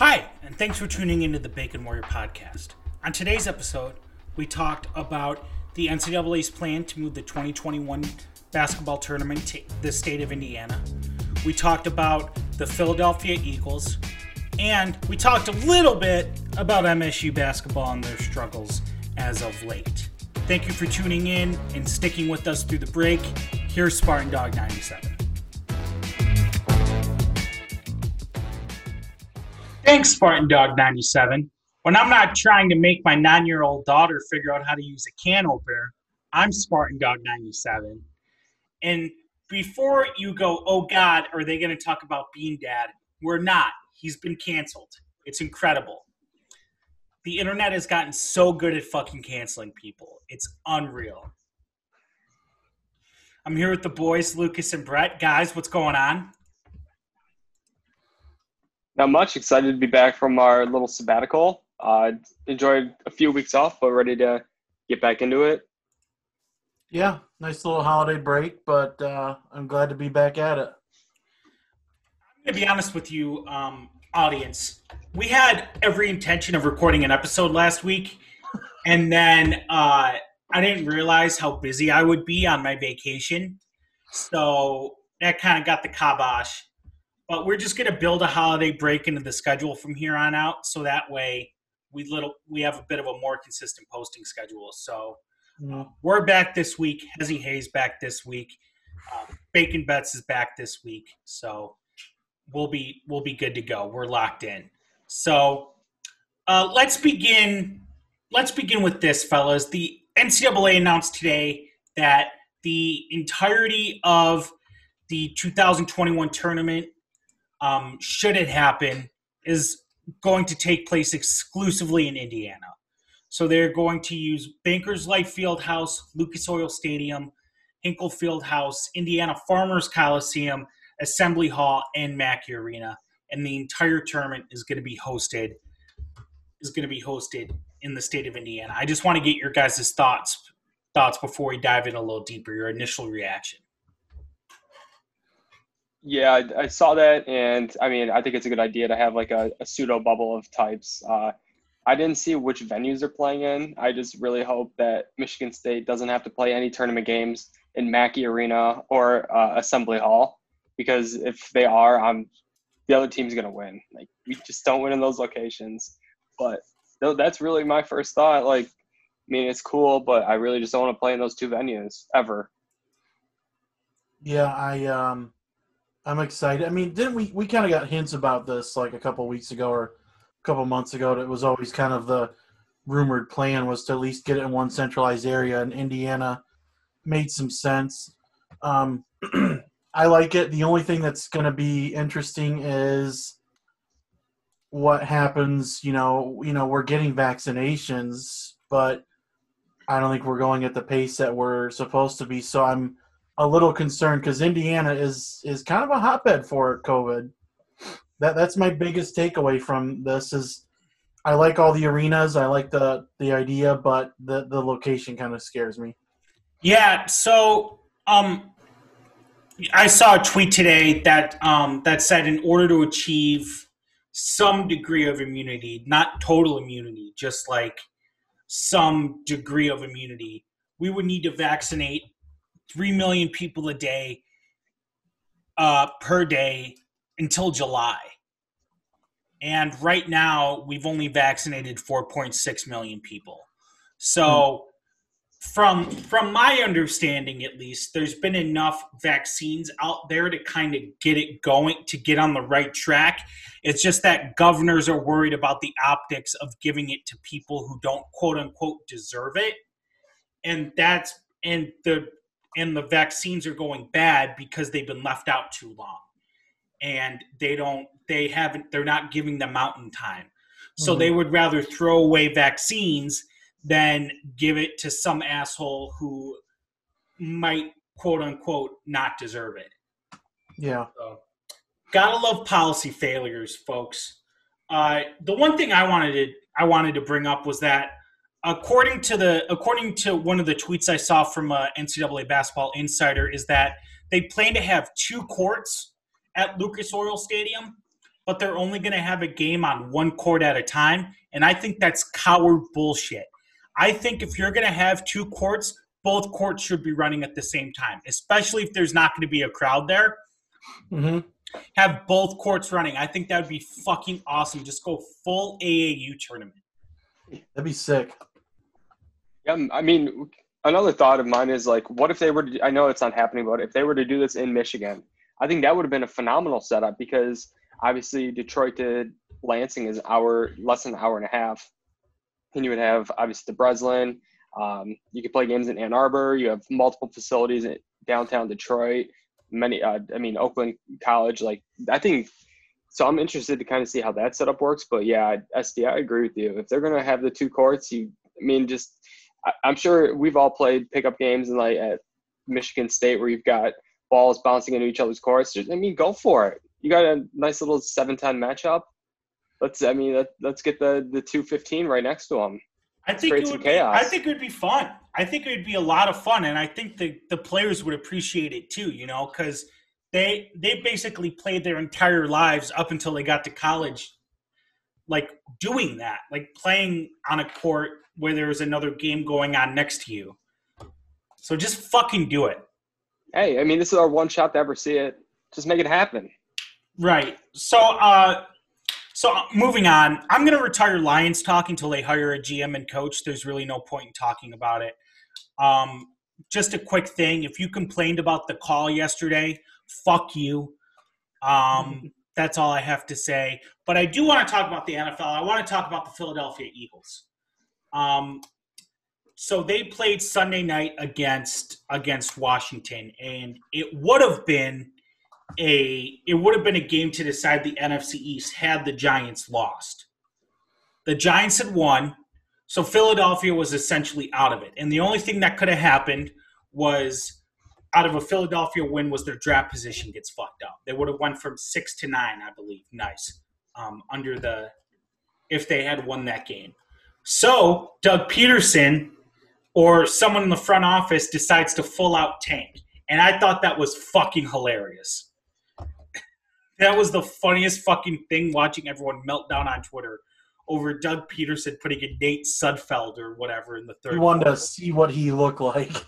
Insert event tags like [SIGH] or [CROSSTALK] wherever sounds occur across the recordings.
Hi, and thanks for tuning into the Bacon Warrior podcast. On today's episode, we talked about the NCAA's plan to move the 2021 basketball tournament to the state of Indiana. We talked about the Philadelphia Eagles, and we talked a little bit about MSU basketball and their struggles as of late. Thank you for tuning in and sticking with us through the break. Here's Spartan Dog 97. Thanks, Spartan Dog 97. When I'm not trying to make my nine year old daughter figure out how to use a can opener, I'm Spartan Dog 97. And before you go, oh God, are they going to talk about Bean Dad? We're not. He's been canceled. It's incredible. The internet has gotten so good at fucking canceling people. It's unreal. I'm here with the boys, Lucas and Brett. Guys, what's going on? Not much. Excited to be back from our little sabbatical. Uh, enjoyed a few weeks off, but ready to get back into it. Yeah, nice little holiday break, but uh, I'm glad to be back at it. I'm going to be honest with you, um, audience. We had every intention of recording an episode last week, and then uh, I didn't realize how busy I would be on my vacation. So that kind of got the kibosh but we're just going to build a holiday break into the schedule from here on out so that way we little we have a bit of a more consistent posting schedule. So uh, we're back this week. Hezzy hayes back this week. Uh, bacon bets is back this week. So we'll be we'll be good to go. We're locked in. So uh, let's begin let's begin with this fellas. The ncaa announced today that the entirety of the 2021 tournament um, should it happen, is going to take place exclusively in Indiana. So they're going to use Bankers Life Fieldhouse, Lucas Oil Stadium, Hinkle Fieldhouse, Indiana Farmers Coliseum, Assembly Hall, and Mackey Arena, and the entire tournament is going to be hosted is going to be hosted in the state of Indiana. I just want to get your guys' thoughts thoughts before we dive in a little deeper. Your initial reaction. Yeah, I, I, saw that, and I mean, I think it's a good idea to have like a, a pseudo bubble of types. Uh, I didn't see which venues they're playing in. I just really hope that Michigan State doesn't have to play any tournament games in Mackey Arena or uh, Assembly Hall, because if they are, I'm the other team's gonna win. Like we just don't win in those locations. But that's really my first thought. Like, I mean, it's cool, but I really just don't want to play in those two venues ever. Yeah, I um I'm excited. I mean, didn't we we kind of got hints about this like a couple weeks ago or a couple months ago? It was always kind of the rumored plan was to at least get it in one centralized area, and Indiana made some sense. Um, [CLEARS THROAT] I like it. The only thing that's going to be interesting is what happens. You know, you know, we're getting vaccinations, but I don't think we're going at the pace that we're supposed to be. So I'm a little concerned because Indiana is is kind of a hotbed for COVID. That that's my biggest takeaway from this is I like all the arenas, I like the the idea, but the the location kind of scares me. Yeah, so um I saw a tweet today that um that said in order to achieve some degree of immunity, not total immunity, just like some degree of immunity, we would need to vaccinate 3 million people a day uh, per day until July. And right now, we've only vaccinated 4.6 million people. So, mm. from from my understanding, at least, there's been enough vaccines out there to kind of get it going, to get on the right track. It's just that governors are worried about the optics of giving it to people who don't quote unquote deserve it, and that's and the and the vaccines are going bad because they've been left out too long. And they don't they haven't they're not giving them out in time. So mm-hmm. they would rather throw away vaccines than give it to some asshole who might quote unquote not deserve it. Yeah. So, gotta love policy failures folks. Uh, the one thing i wanted to i wanted to bring up was that according to the according to one of the tweets I saw from uh, NCAA Basketball Insider is that they plan to have two courts at Lucas Oil Stadium, but they're only going to have a game on one court at a time. And I think that's coward bullshit. I think if you're going to have two courts, both courts should be running at the same time, especially if there's not going to be a crowd there. Mm-hmm. Have both courts running. I think that would be fucking awesome. Just go full AAU tournament. That'd be sick. Yeah, I mean, another thought of mine is like, what if they were to? I know it's not happening, but if they were to do this in Michigan, I think that would have been a phenomenal setup because obviously Detroit to Lansing is hour less than an hour and a half, and you would have obviously the Breslin. Um, you could play games in Ann Arbor. You have multiple facilities in downtown Detroit. Many, uh, I mean, Oakland College. Like, I think so. I'm interested to kind of see how that setup works. But yeah, SD, I agree with you. If they're gonna have the two courts, you, I mean, just I, I'm sure we've all played pickup games and like at Michigan State where you've got balls bouncing into each other's courts. I mean, go for it. You got a nice little 7-10 matchup. Let's, I mean, let, let's get the the 215 right next to them. I think it would chaos. Be, I think it would be fun. I think it would be a lot of fun, and I think the the players would appreciate it too. You know, because they they basically played their entire lives up until they got to college, like doing that, like playing on a court where there's another game going on next to you. So just fucking do it. Hey, I mean, this is our one shot to ever see it. Just make it happen. Right. So, uh, so uh, moving on, I'm going to retire Lions talk until they hire a GM and coach. There's really no point in talking about it. Um, just a quick thing: if you complained about the call yesterday, fuck you. Um, [LAUGHS] that's all I have to say. But I do want to talk about the NFL. I want to talk about the Philadelphia Eagles. Um, so they played Sunday night against against Washington, and it would have been a it would have been a game to decide the NFC East had the Giants lost. The Giants had won, so Philadelphia was essentially out of it. And the only thing that could have happened was out of a Philadelphia win was their draft position gets fucked up. They would have went from six to nine, I believe. Nice. Um, under the if they had won that game. So Doug Pederson or someone in the front office decides to full out tank. And I thought that was fucking hilarious. [LAUGHS] That was the funniest fucking thing watching everyone melt down on Twitter over Doug Pederson putting in Nate Sudfeld or whatever in the third. You wanted to see what he looked like. [LAUGHS]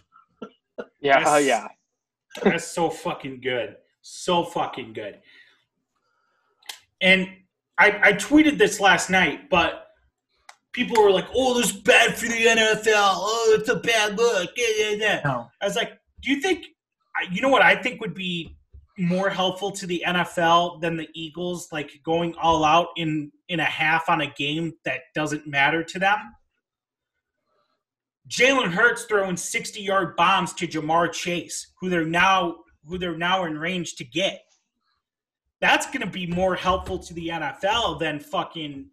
Yeah, Yes. oh yeah. [LAUGHS] That's so fucking good. So fucking good. And I, I tweeted this last night, but people were like, oh, this is bad for the NFL. Oh, it's a bad look. Yeah, yeah, yeah. No. I was like, do you think, you know what I think would be more helpful to the NFL than the Eagles, like going all out in, in a half on a game that doesn't matter to them? Jalen Hurts throwing 60 yard bombs to Ja'Marr Chase, who they're now who they're now in range to get. That's going to be more helpful to the NFL than fucking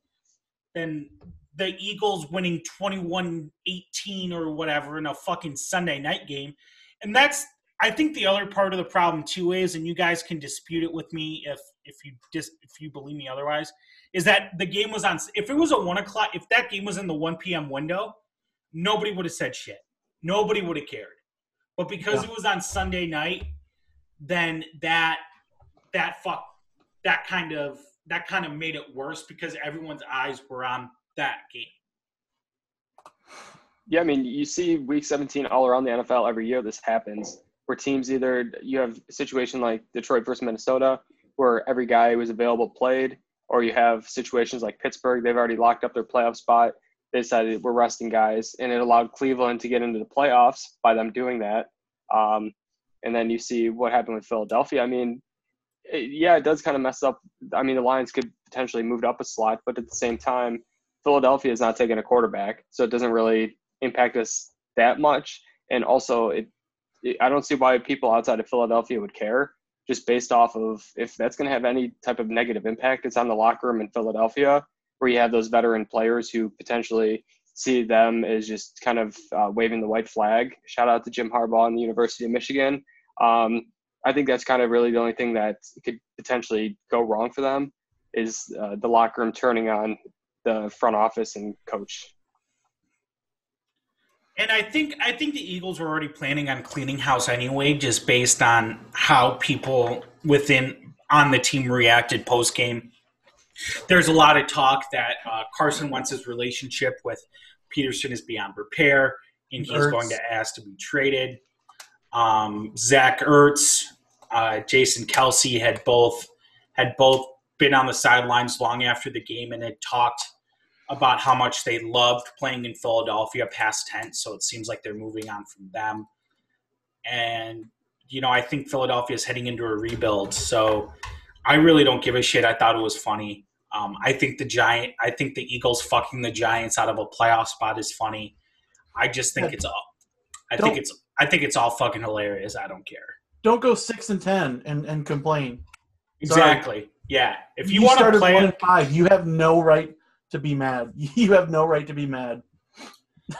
than the Eagles winning 21-18 or whatever in a fucking Sunday night game. And that's I think the other part of the problem too is, and you guys can dispute it with me if if you just if you believe me otherwise, is that the game was on. If it was a one o'clock, if that game was in the one p.m. window, nobody would have said shit. Nobody would have cared. But because Yeah. it was on Sunday night, then that that fuck that kind of that kind of made it worse because everyone's eyes were on that game. Yeah, I mean, you see week 17 all around the NFL every year. This happens where teams either you have a situation like Detroit versus Minnesota, where every guy who was available played, or you have situations like Pittsburgh. They've already locked up their playoff spot. They decided we're resting guys, and it allowed Cleveland to get into the playoffs by them doing that. Um, and then you see what happened with Philadelphia. I mean, it, yeah, it does kind of mess up. I mean, the Lions could potentially move up a slot, but at the same time, Philadelphia is not taking a quarterback, so it doesn't really impact us that much. And also, it, it I don't see why people outside of Philadelphia would care, just based off of if that's going to have any type of negative impact. It's on the locker room in Philadelphia, where you have those veteran players who potentially see them as just kind of uh, waving the white flag. Shout out to Jim Harbaugh and the University of Michigan. Um, I think that's kind of really the only thing that could potentially go wrong for them is uh, the locker room turning on the front office and coach. And I think I think the Eagles were already planning on cleaning house anyway, just based on how people within on the team reacted post game. there's a lot of talk that uh, Carson Wentz's relationship with Pederson is beyond repair, and he's Ertz. going to ask to be traded. Um, Zach Ertz, uh, Jason Kelce had both had both been on the sidelines long after the game and had talked about how much they loved playing in Philadelphia past tense. So it seems like they're moving on from them. And you know, I think Philadelphia is heading into a rebuild. So I really don't give a shit. I thought it was funny. Um, I think the giant. I think the Eagles fucking the Giants out of a playoff spot is funny. I just think it's all. I Don't- think it's. I think it's all fucking hilarious. I don't care. Don't go six and ten and, and complain. Sorry. Exactly. Yeah. If you, want to play one and five, you have no right to be mad. [LAUGHS] You have no right to be mad.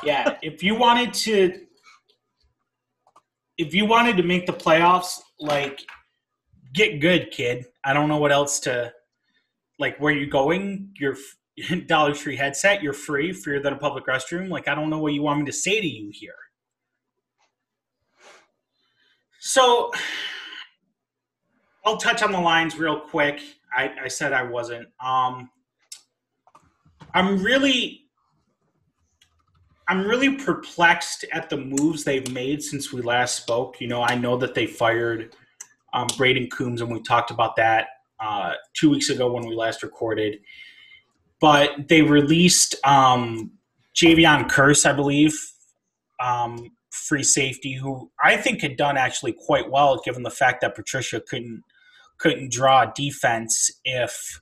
yeah. If you wanted to, if you wanted to make the playoffs, like, get good, kid. I don't know what else to. Like, where you going? Your [LAUGHS] Dollar Tree headset. You're free, freer than a public restroom. Like, I don't know what you want me to say to you here. So, I'll touch on the lines real quick. I, I said I wasn't. Um, I'm really I'm really perplexed at the moves they've made since we last spoke. You know, I know that they fired um, Brayden Coombs, and we talked about that uh, two weeks ago when we last recorded. But they released um, Jayron Kearse, I believe, um, free safety, who I think had done actually quite well, given the fact that Patricia couldn't couldn't draw defense if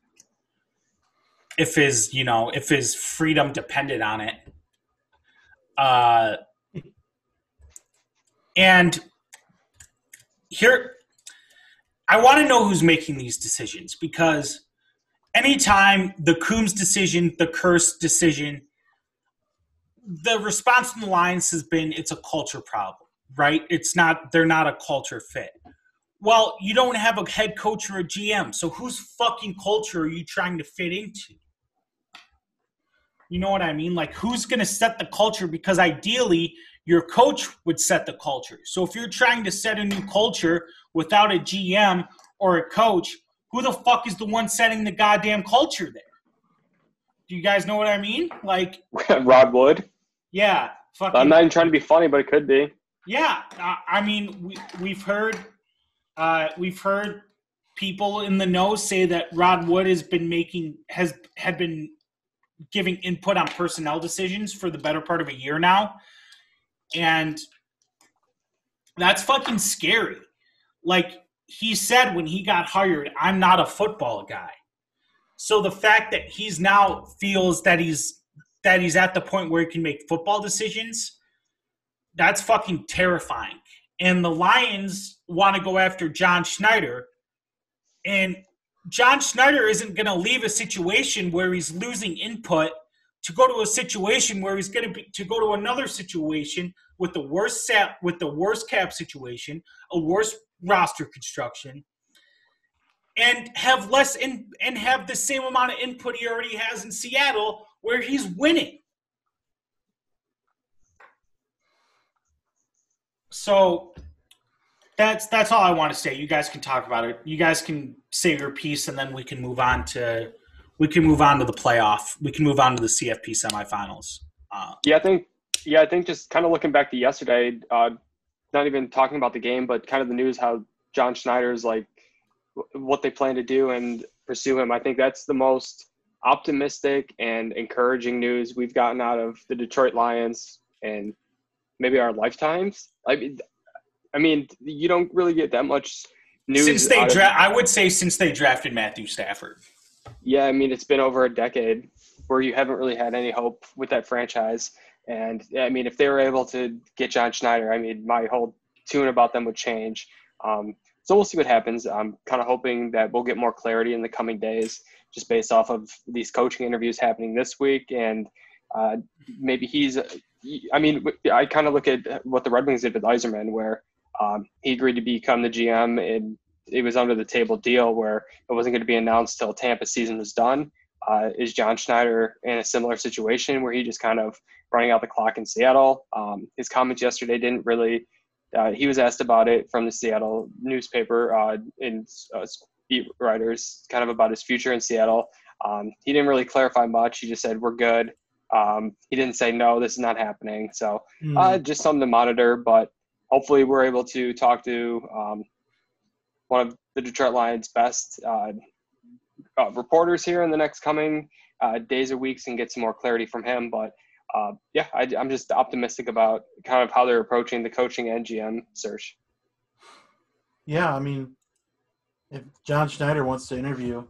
if his you know if his freedom depended on it. Uh, and here, I want to know who's making these decisions because anytime the Coombs decision, the Kearse decision, the response from the Lions has been it's a culture problem, right? It's not, they're not a culture fit. Well, you don't have a head coach or a GM, so whose fucking culture are you trying to fit into? You know what I mean? Like, who's going to set the culture? Because ideally, your coach would set the culture. So if you're trying to set a new culture without a GM or a coach, who the fuck is the one setting the goddamn culture there? Do you guys know what I mean? Like, [LAUGHS] Rod Wood. yeah, fucking. I'm not even trying to be funny, but it could be. Yeah, I mean, we we've heard uh, we've heard people in the know say that Rod Wood has been making has had been giving input on personnel decisions for the better part of a year now, and that's fucking scary. Like he said when he got hired, I'm not a football guy. So the fact that he's now feels that he's that he's at the point where he can make football decisions that's fucking terrifying. And the Lions want to go after John Schneider. And John Schneider isn't going to leave a situation where he's losing input to go to a situation where he's going to be to go to another situation with the worst sap with the worst cap situation, a worse roster construction, and have less in and have the same amount of input he already has in Seattle where he's winning. So that's that's all I want to say. You guys can talk about it. You guys can say your piece, and then we can move on to we can move on to the playoff. We can move on to the CFP semifinals. Uh, Yeah, I think. Yeah, I think just kind of looking back to yesterday, uh, not even talking about the game, but kind of the news how John Schneider's like what they plan to do and pursue him. I think that's the most optimistic and encouraging news we've gotten out of the Detroit Lions and maybe our lifetimes. I mean, I mean, you don't really get that much news since they dra- I would say since they drafted Matthew Stafford. yeah, I mean, it's been over a decade where you haven't really had any hope with that franchise. And I mean, if they were able to get John Schneider, I mean, my whole tune about them would change. Um, so we'll see what happens. I'm kind of hoping that we'll get more clarity in the coming days, just based off of these coaching interviews happening this week. And uh, maybe he's, I mean, I kind of look at what the Red Wings did with Yzerman, where um, he agreed to become the GM and it was under the table deal where it wasn't going to be announced till Tampa season was done. Uh, is John Schneider in a similar situation where he just kind of running out the clock in Seattle? Um, his comments yesterday didn't really. Uh, he was asked about it from the Seattle newspaper uh, in uh, beat writers, kind of about his future in Seattle. Um, he didn't really clarify much. He just said we're good. Um, he didn't say no, this is not happening. So Hmm. uh, just something to monitor. But hopefully, we're able to talk to um, one of the Detroit Lions' best uh, uh, reporters here in the next coming uh, days or weeks and get some more clarity from him. But uh, yeah, I, I'm just optimistic about kind of how they're approaching the coaching and GM search. Yeah, I mean, if John Schneider wants to interview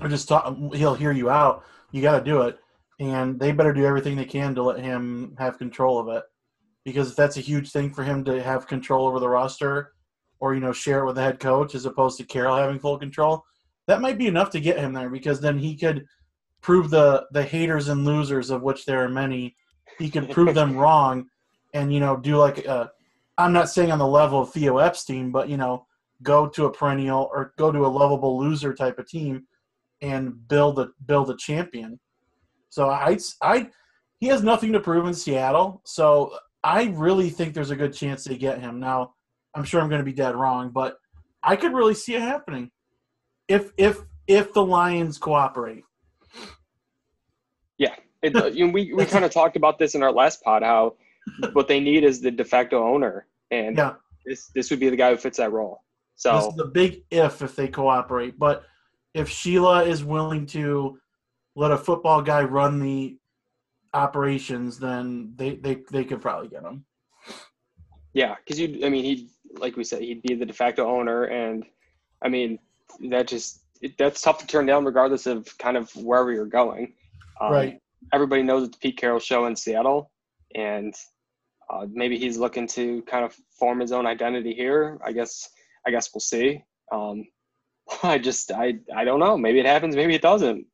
or just talk, he'll hear you out. You got to do it, and they better do everything they can to let him have control of it, because if that's a huge thing for him to have control over the roster, or you know, share it with the head coach as opposed to Carroll having full control. That might be enough to get him there, because then he could prove the the haters and losers, of which there are many. He could prove them [LAUGHS] wrong, and you know, do like a I'm not saying on the level of Theo Epstein, but you know, go to a perennial or go to a lovable loser type of team and build a build a champion. So I I he has nothing to prove in Seattle, so I really think there's a good chance they get him. Now, I'm sure I'm going to be dead wrong, but I could really see it happening if if if the Lions cooperate. Yeah, it, uh, you know, we we kind of [LAUGHS] talked about this in our last pod how what they need is the de facto owner, and Yeah. this this would be the guy who fits that role. This So is the big if if they cooperate. But if Sheila is willing to let a football guy run the operations, then they they, they could probably get him. yeah, because you I mean he like we said he'd be the de facto owner, and I mean that just it, that's tough to turn down regardless of kind of wherever you're going. Um, Right. Everybody knows it's the Pete Carroll show in Seattle, and uh, maybe he's looking to kind of form his own identity here. I guess I guess we'll see. Um, [LAUGHS] I just I I don't know. Maybe it happens. Maybe it doesn't.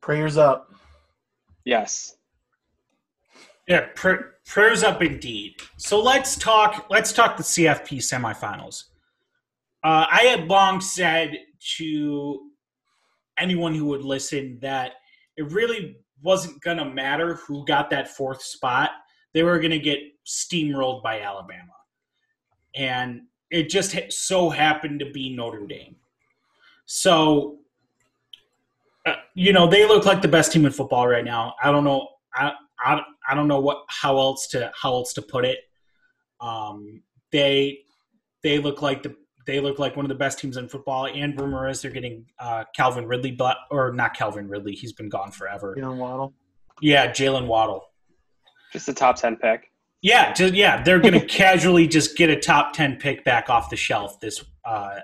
Prayers up. Yes. Yeah, pr- prayers up indeed. So let's talk. Let's talk the CFP semifinals. Uh, I had long said to anyone who would listen that it really wasn't going to matter who got that fourth spot. They were going to get steamrolled by Alabama, and it just so happened to be Notre Dame. So, you know, they look like the best team in football right now. I don't know. I, I, I don't know what how else to how else to put it. Um, they they look like the they look like one of the best teams in football. And rumor is they're getting uh, Calvin Ridley, but or not Calvin Ridley. He's been gone forever. Jaylen Waddle. Yeah, Jaylen Waddle. Just a top ten pick. Yeah, just, yeah, they're going [LAUGHS] to casually just get a top ten pick back off the shelf this uh,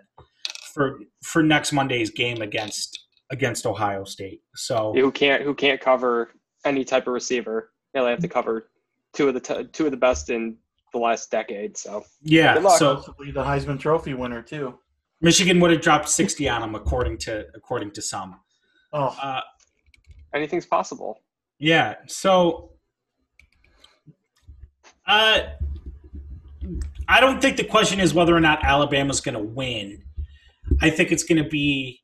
for for next Monday's game against against Ohio State. So Who can't who can't cover any type of receiver? They only have to cover two of the t- two of the best in the last decade. So yeah, so Possibly the Heisman Trophy winner too. Michigan would have dropped sixty on them according to according to some. Oh, Uh, anything's possible. Yeah. So, uh, I don't think the question is whether or not Alabama's going to win. I think it's going to be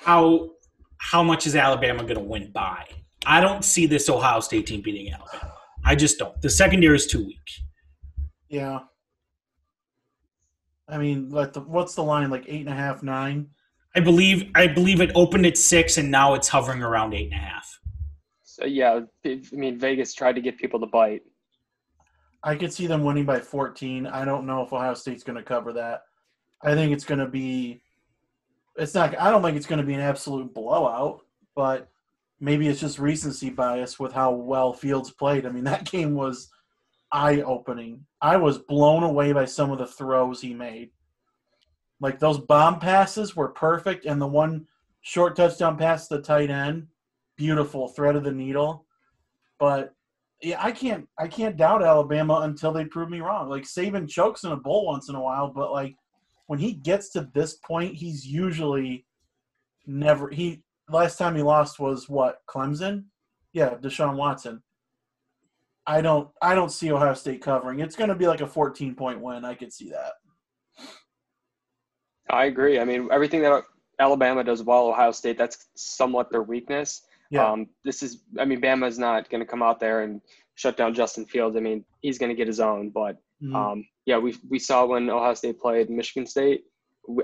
how how much is Alabama going to win by. I don't see this Ohio State team beating Alabama. I just don't. The secondary is too weak. yeah. I mean, like the, what's the line? Like eight and a half, nine. I believe I believe it opened at six and now it's hovering around eight and a half. So yeah, I mean Vegas tried to get people to bite. I could see them winning by 14. I don't know if Ohio State's going to cover that. I think it's going to be. It's not. I don't think it's going to be an absolute blowout, but maybe it's just recency bias with how well Fields played. I mean, [LAUGHS] that game was eye-opening. I was blown away by some of the throws he made. Like those bomb passes were perfect, and the one short touchdown pass to the tight end, beautiful thread of the needle. But yeah, I can't I can't doubt Alabama until they prove me wrong. Like Saban chokes in a bowl once in a while, but like when he gets to this point, he's usually never he last time he lost was what, Clemson? Yeah, Deshaun Watson. I don't I don't see Ohio State covering. It's gonna be like a fourteen point win. I could see that. I agree. I mean everything that Alabama does well, Ohio State that's somewhat their weakness. Yeah. Um, this is I mean Bama's not going to come out there and shut down Justin Fields. I mean he's going to get his own, but Mhm. Um, yeah, we we saw when Ohio State played Michigan State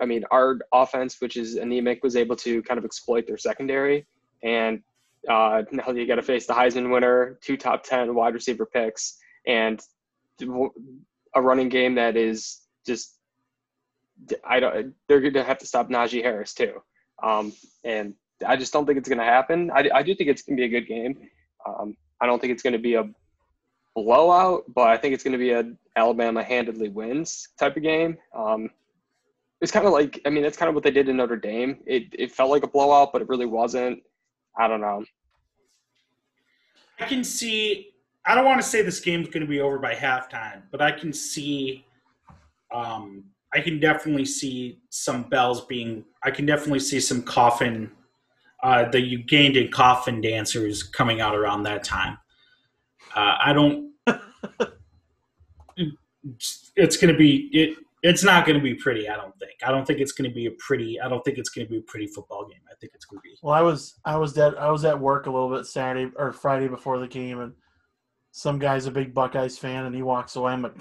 I mean, our offense, which is anemic, was able to kind of exploit their secondary. And uh, now you got to face the Heisman winner, two top 10 wide receiver picks, and a running game that is just, I don't, they're going to have to stop Najee Harris too. Um, and I just don't think it's going to happen. I, I do think it's going to be a good game. Um, I don't think it's going to be a blowout, but I think it's going to be a Alabama handedly wins type of game. Um, it's kind of like I mean that's kind of what they did in Notre Dame. It it felt like a blowout, but it really wasn't. I don't know. I can see. I don't want to say this game's going to be over by halftime, but I can see. Um, I can definitely see some bells being. I can definitely see some coffin. Uh, the Ugandan coffin dancers coming out around that time. Uh, I don't. it's going to be it. It's not going to be pretty. I don't think. I don't think it's going to be a pretty. I don't think it's going to be a pretty football game. I think it's going to be. Well, I was I was dead. I was at work a little bit Saturday or Friday before the game, and some guy's a big Buckeyes fan, and he walks away. I'm like,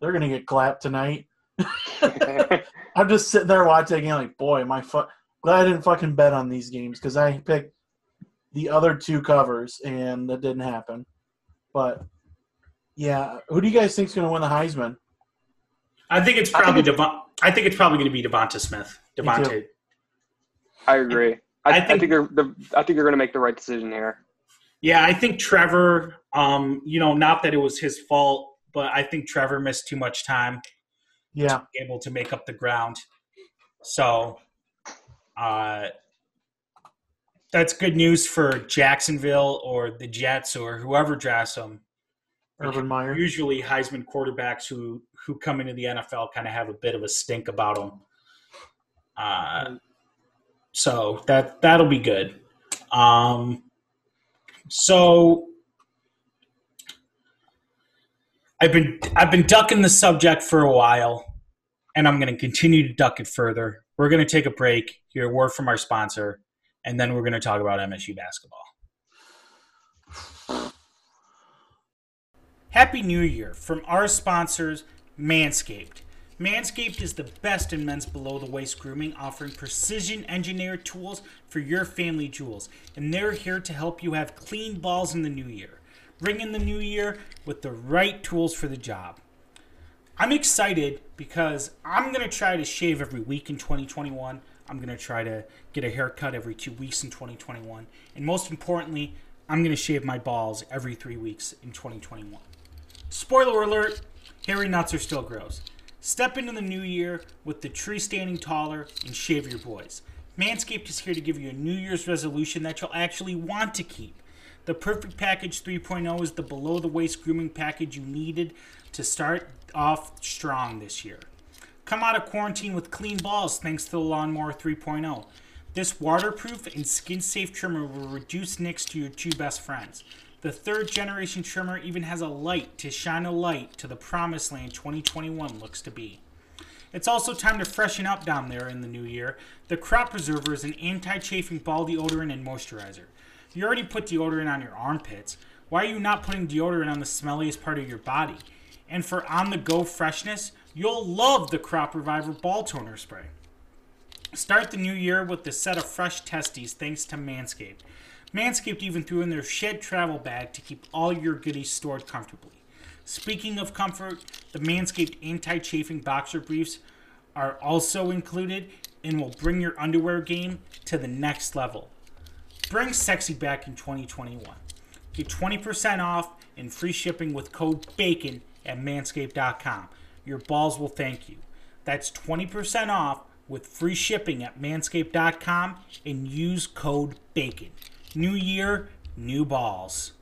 they're going to get clapped tonight. [LAUGHS] I'm just sitting there watching like, boy, my foot. Glad I didn't fucking bet on these games because I picked the other two covers, and that didn't happen. But yeah, who do you guys think is going to win the Heisman? I think it's probably I think, Devon, I think it's probably going to be DeVonta Smith. Devonta. I agree. I, I, think, I think you're the, I think you're going to make the right decision here. Yeah, I think Trevor. Um, you know, not that it was his fault, but I think Trevor missed too much time. Yeah, able to make up the ground. So, uh, that's good news for Jacksonville or the Jets or whoever drafts them. Urban Meyer. Usually, Heisman quarterbacks who who come into the NFL kind of have a bit of a stink about them. Uh, so that that'll be good. Um, so I've been I've been ducking the subject for a while, and I'm going to continue to duck it further. We're going to take a break. Hear a word from our sponsor, and then we're going to talk about MSU basketball. Happy New Year from our sponsors, Manscaped. Manscaped is the best in men's below the waist grooming, offering precision engineered tools for your family jewels. And they're here to help you have clean balls in the new year. Ring in the new year with the right tools for the job. I'm excited because I'm going to try to shave every week in 2021. I'm going to try to get a haircut every two weeks in 2021. And most importantly, I'm going to shave my balls every three weeks in 2021. Spoiler alert hairy nuts are still gross. Step into the new year with the tree standing taller and shave your boys. Manscaped is here to give you a New Year's resolution that you'll actually want to keep. The Perfect Package 3.0 is the below the waist grooming package you needed to start off strong this year. Come out of quarantine with clean balls thanks to the Lawnmower 3.0. This waterproof and skin safe trimmer will reduce nicks to your two best friends. The third generation trimmer even has a light to shine a light to the promised land 2021 looks to be. It's also time to freshen up down there in the new year. The Crop Preserver is an anti chafing ball deodorant and moisturizer. You already put deodorant on your armpits. Why are you not putting deodorant on the smelliest part of your body? And for on the go freshness, you'll love the Crop Reviver Ball Toner Spray. Start the new year with a set of fresh testes thanks to Manscaped. Manscaped even threw in their shed travel bag to keep all your goodies stored comfortably. Speaking of comfort, the Manscaped anti chafing boxer briefs are also included and will bring your underwear game to the next level. Bring sexy back in 2021. Get 20% off and free shipping with code BACON at manscaped.com. Your balls will thank you. That's 20% off with free shipping at manscaped.com and use code BACON. New year, new balls.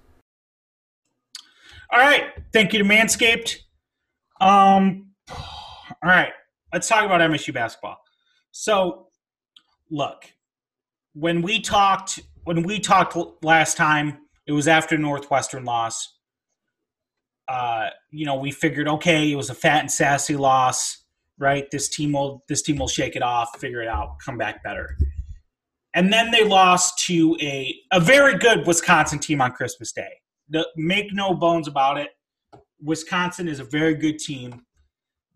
All right. Thank you to Manscaped. Um, all right. Let's talk about MSU basketball. So, look, when we talked when we talked last time, it was after Northwestern loss. Uh, you know, we figured okay, it was a fat and sassy loss, right? This team will this team will shake it off, figure it out, come back better. And then they lost to a a very good Wisconsin team on Christmas Day. The, make no bones about it, Wisconsin is a very good team.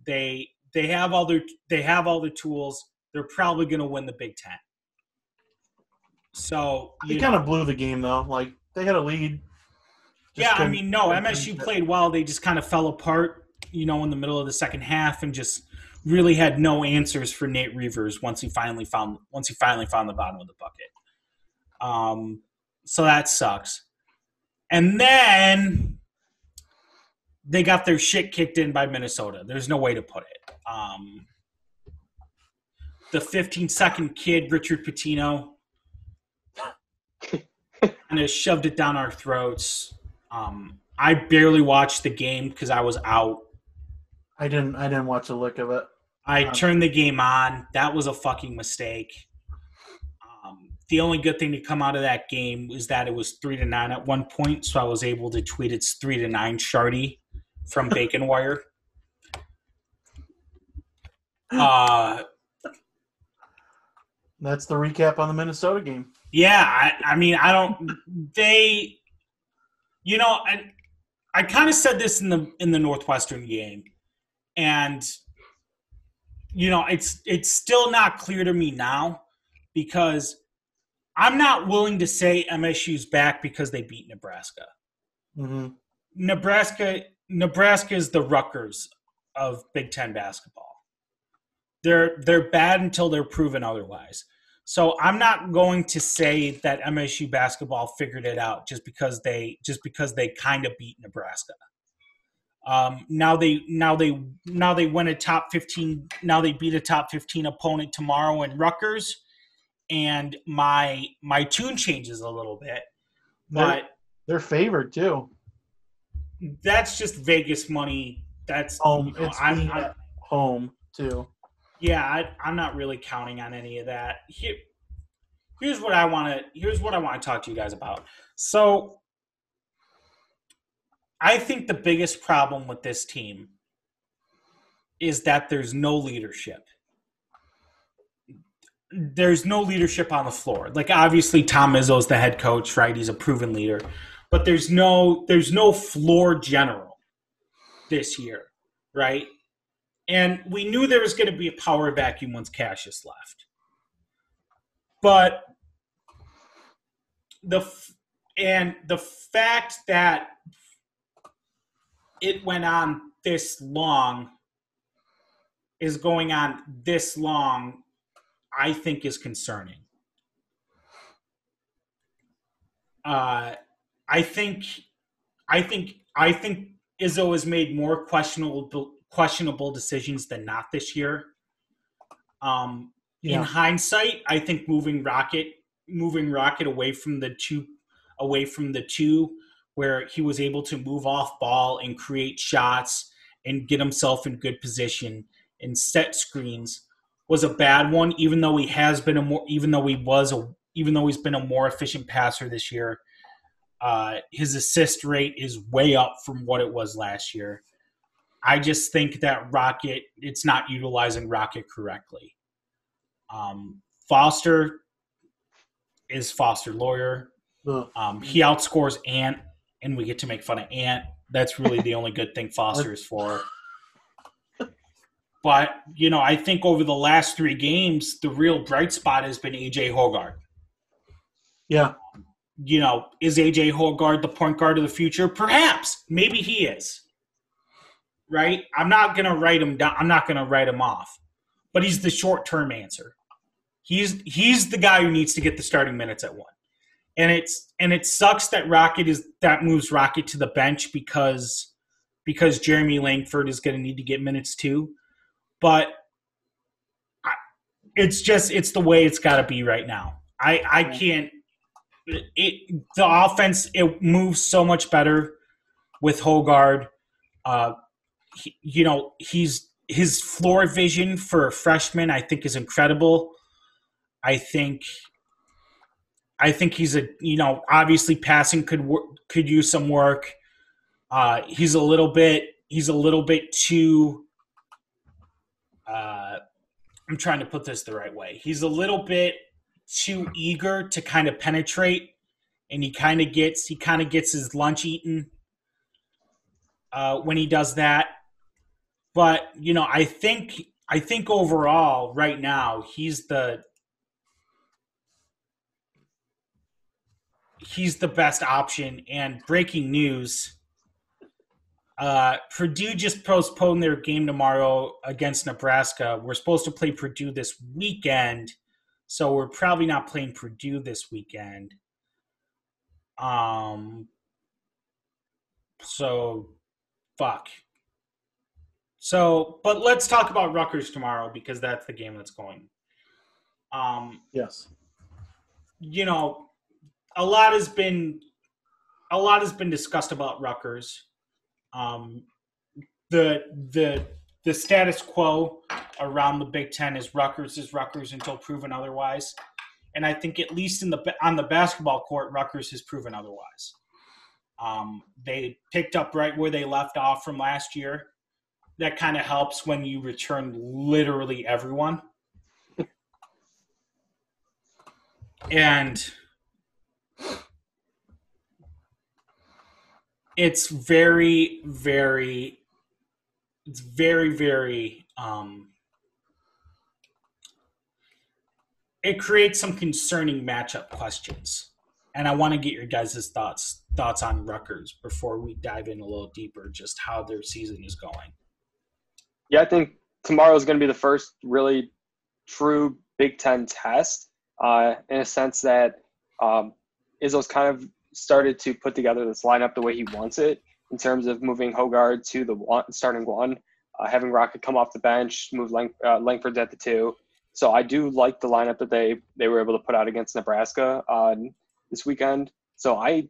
They They have all their they have all the tools. They're probably going to win the Big Ten. So They kind of blew the game though. Like they had a lead. Just yeah, I mean, no, MSU played well. They just kind of fell apart, you know, in the middle of the second half, and just really had no answers for Nate Reuvers once he finally found once he finally found the bottom of the bucket. Um, so that sucks. And then they got their shit kicked in by Minnesota. There's no way to put it. Um, the 15 second kid, Richard Pitino, [LAUGHS] and has shoved it down our throats. Um, I barely watched the game because I was out. I didn't. I didn't watch a lick of it. I Um, turned the game on. That was a fucking mistake. Um, the only good thing to come out of that game is that it was three to nine at one point, so I was able to tweet it's three to nine Shardy from [LAUGHS] Bacon Wire. [LAUGHS] Uh, That's the recap on the Minnesota game. yeah, I, I mean, I don't. They, you know, I, I kind of said this in the in the Northwestern game, and you know, it's it's still not clear to me now because I'm not willing to say MSU's back because they beat Nebraska. hmm Nebraska Nebraska is the Rutgers of Big Ten basketball. They're they're bad until they're proven otherwise. So I'm not going to say that MSU basketball figured it out just because they just because they kind of beat Nebraska. Um, now they now they now they win a top 15 now they beat a top 15 opponent tomorrow in Rutgers and my my tune changes a little bit They're, but they're favored too. that's just Vegas money. That's Home. you know, it's I'm, I'm- home too. Yeah, I, I'm not really counting on any of that. Here, here's what I want to. Here's what I want to talk to you guys about. So, I think the biggest problem with this team is that there's no leadership. There's no leadership on the floor. Like obviously Tom Izzo's the head coach, right? He's a proven leader, but there's no there's no floor general this year, right? And we knew there was going to be a power vacuum once Cassius left. But the f- and the fact that it went on this long is going on this long I think is concerning. Uh, I think, I think, I think Izzo has made more questionable questionable decisions than not this year. Um, In hindsight, I think moving Rocket, moving Rocket away from the two, away from the two, where he was able to move off ball and create shots and get himself in good position and set screens was a bad one. Even though he has been a more, even though he was a, even though he's been a more efficient passer this year, uh, his assist rate is way up from what it was last year. I just think that Rocket, it's not utilizing Rocket correctly. Um, Foster is Foster Loyer. Um, he outscores Ant, and we get to make fun of Ant. That's really the only good thing Foster is for. [LAUGHS] But you know, I think over the last three games, the real bright spot has been AJ Hoggard. Yeah. You know, is AJ Hoggard the point guard of the future? Perhaps. Maybe he is. Right? I'm not gonna write him down. I'm not gonna write him off. But he's the short term answer. He's he's the guy who needs to get the starting minutes at one. And it's and it sucks that Rocket is that moves Rocket to the bench because because Jeremy Langford is gonna need to get minutes too. But I, it's just it's the way it's got to be right now. I I can't. It the offense it moves so much better with Hoggard. Uh, he, you know he's his floor vision for a freshman I think is incredible. I think. I think he's a you know obviously passing could wor- could use some work. Uh, he's a little bit he's a little bit too uh, I'm trying to put this the right way. He's a little bit too eager to kind of penetrate, and he kind of gets he kind of gets his lunch eaten uh, when he does that. But you know, I think I think overall, right now, he's the he's the best option. And breaking news: uh, Purdue just postponed their game tomorrow against Nebraska. We're supposed to play Purdue this weekend, so we're probably not playing Purdue this weekend. Um. So, fuck. So, but let's talk about Rutgers tomorrow because that's the game that's going. Um, Yes. you know, a lot has been a lot has been discussed about Rutgers. Um, the the the status quo around the Big Ten is Rutgers is Rutgers until proven otherwise, and I think at least in the on the basketball court, Rutgers has proven otherwise. Um, they picked up right where they left off from last year. That kind of helps when you return literally everyone. and it's very very it's very very um it creates some concerning matchup questions and i want to get your guys' thoughts thoughts on Rutgers before we dive in a little deeper just how their season is going Yeah, I think tomorrow is going to be the first really true Big Ten test, uh, in a sense that um, Izzo's kind of started to put together this lineup the way he wants it in terms of moving Hoggard to the one, starting one, uh, having Rocket come off the bench, move Lang, uh, Langford's at the two. So I do like the lineup that they they were able to put out against Nebraska uh, this weekend. So I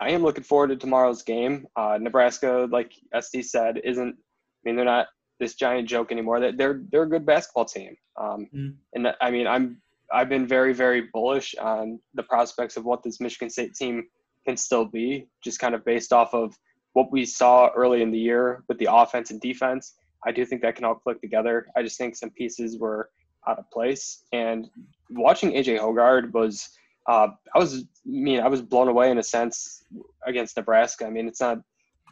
I am looking forward to tomorrow's game. Uh, Nebraska, like SD said, isn't. I mean, they're not this giant joke anymore. That they're they're a good basketball team. Um, Mm. And I mean, I'm I've been very very bullish on the prospects of what this Michigan State team can still be, just kind of based off of what we saw early in the year with the offense and defense. I do think that can all click together. I just think some pieces were out of place. And watching AJ Hoggard was, uh, I was, I mean, I was blown away in a sense against Nebraska. I mean, it's not,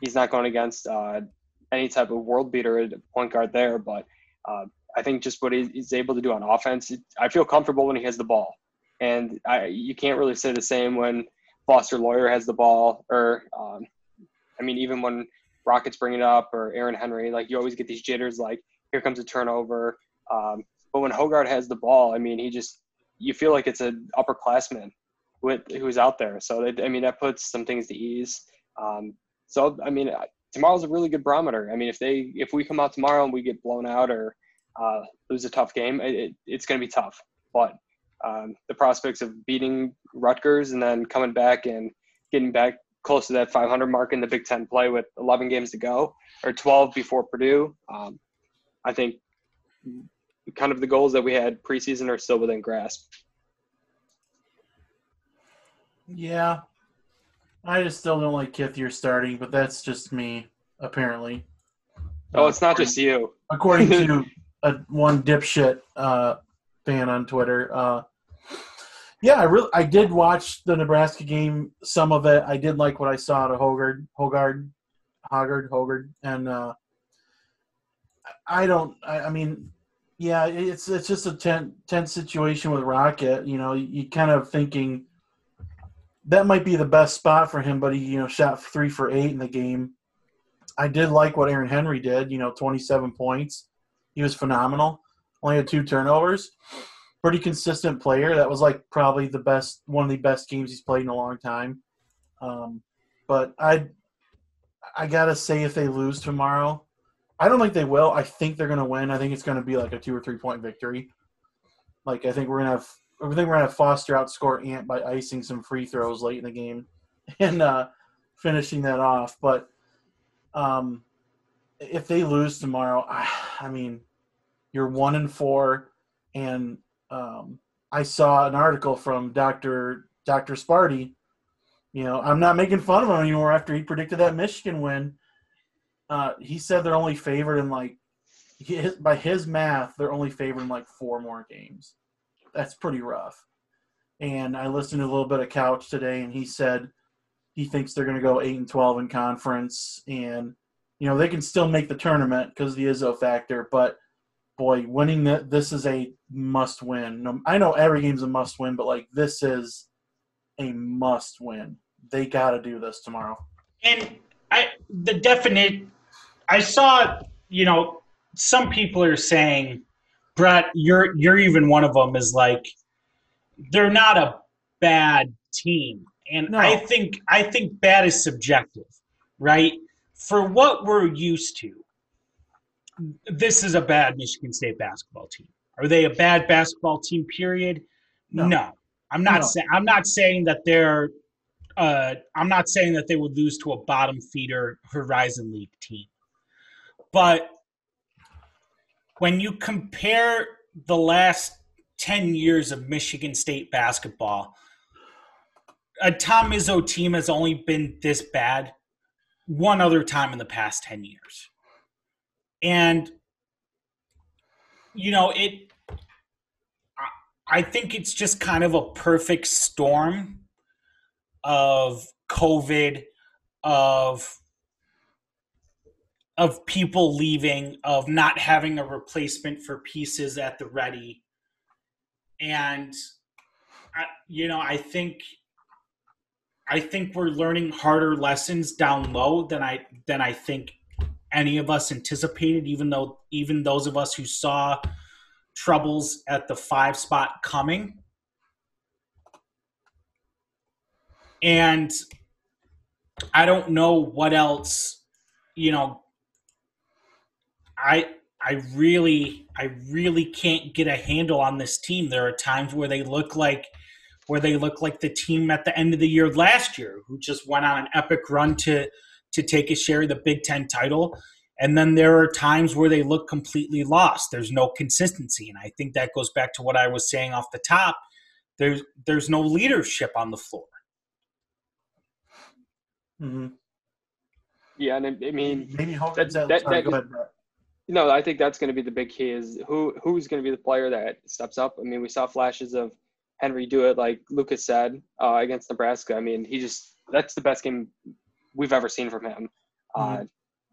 he's not going against uh, any type of world beater at point guard there, but uh, I think just what he's able to do on offense, I feel comfortable when he has the ball. And I, you can't really say the same when Foster Loyer has the ball, or um, I mean, even when Rockets bring it up, or Aaron Henry, like you always get these jitters, like here comes a turnover. Um, but when Hoggard has the ball, I mean, he just you feel like it's an upperclassman with who's out there. So I mean, that puts some things to ease. Um, so I mean, tomorrow's a really good barometer. I mean, if they if we come out tomorrow and we get blown out or uh, lose a tough game, it, it, it's going to be tough. But um, the prospects of beating Rutgers and then coming back and getting back close to that 500 mark in the Big Ten play with 11 games to go or 12 before Purdue, um, I think kind of the goals that we had preseason are still within grasp. Yeah. I just still don't like Kithier starting, but that's just me, apparently. Oh, it's not just you. according to [LAUGHS] a one dipshit uh, fan on Twitter. Uh, yeah, I really I did watch the Nebraska game, some of it. I did like what I saw to Hoggard, Hoggard, Hoggard, Hoggard, and uh, I don't. I, I mean, yeah, it's it's just a tense, tense situation with Rocket. You know, you kind of thinking that might be the best spot for him, but he you know shot three for eight in the game. I did like what Aaron Henry did. You know, twenty-seven points. He was phenomenal. Only had two turnovers. Pretty consistent player. That was like probably the best, one of the best games he's played in a long time. Um, but I, I gotta say, if they lose tomorrow, I don't think they will. I think they're gonna win. I think it's gonna be like a two or three point victory. Like I think we're gonna have, I think we're gonna have Foster outscore Ant by icing some free throws late in the game, [LAUGHS] and uh, finishing that off. But um, if they lose tomorrow, I, I mean, you're one and four, and um, I saw an article from Doctor Doctor Sparty. You know, I'm not making fun of him anymore after he predicted that Michigan win. Uh, he said they're only favored in like, his, by his math, they're only favored in like four more games. That's pretty rough. And I listened to a little bit of Couch today, and he said he thinks they're going to go eight and twelve in conference, and you know they can still make the tournament because the Izzo factor. But boy, winning that this is a must win. I know every game's a must win, but like this is a must win. They got to do this tomorrow. And I the definite I saw, you know, some people are saying, Brett, you're you're even one of them is like they're not a bad team. And No. I think I think bad is subjective, right? For what we're used to, this is a bad Michigan State basketball team. Are they a bad basketball team? Period. No. I'm not No. saying I'm not saying that they're. Uh, I'm not saying that they would lose to a bottom feeder Horizon League team, but when you compare the last ten years of Michigan State basketball, a Tom Izzo team has only been this bad one other time in the past 10 years. And, you know, it, I think it's just kind of a perfect storm of COVID, of, of people leaving, of not having a replacement for pieces at the ready. And, I, you know, I think I think we're learning harder lessons down low than I than I think any of us anticipated. Even though even those of us who saw troubles at the five spot coming, and I don't know what else. You know, I I really I really can't get a handle on this team. There are times where they look like where they look like the team at the end of the year last year, who just went on an epic run to to take a share of the Big Ten title. And then there are times where they look completely lost. There's no consistency, and I think that goes back to what I was saying off the top. There's there's no leadership on the floor. hmm Yeah, and I, I mean, Maybe Hogan's that- that, that- sorry, that- go ahead, Brett. No, I think that's going to be the big key is who who's going to be the player that steps up. I mean, we saw flashes of Henry do it, like Lucas said, uh, against Nebraska. I mean, he just that's the best game we've ever seen from him. Uh,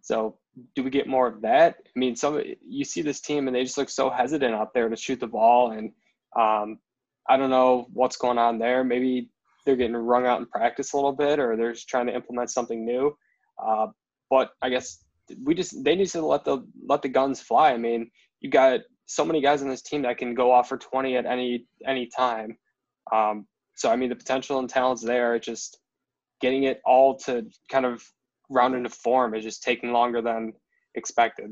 so, do we get more of that? I mean, some you see this team and they just look so hesitant out there to shoot the ball, and um, I don't know what's going on there. Maybe they're getting wrung out in practice a little bit, or they're just trying to implement something new. Uh, but I guess we just they need to let the let the guns fly. I mean, you got so many guys on this team that can go off for 20 at any any time. Um, so I mean, the potential and talent's there. It's just getting it all to kind of round into form is just taking longer than expected.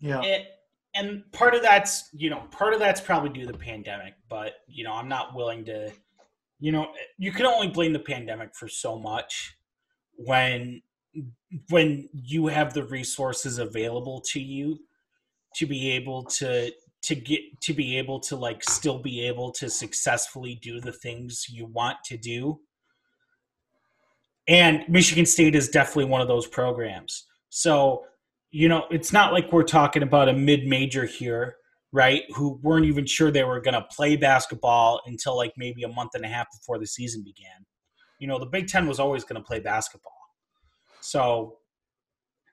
Yeah. It, and part of that's you know part of that's probably due to the pandemic, but you know I'm not willing to. You know, you can only blame the pandemic for so much when when you have the resources available to you to be able to to get to be able to like still be able to successfully do the things you want to do. And michigan state is definitely one of those programs. So you know it's not like we're talking about a mid-major here right who weren't even sure they were going to play basketball until like maybe a month and a half before the season began. You know the big ten was always going to play basketball so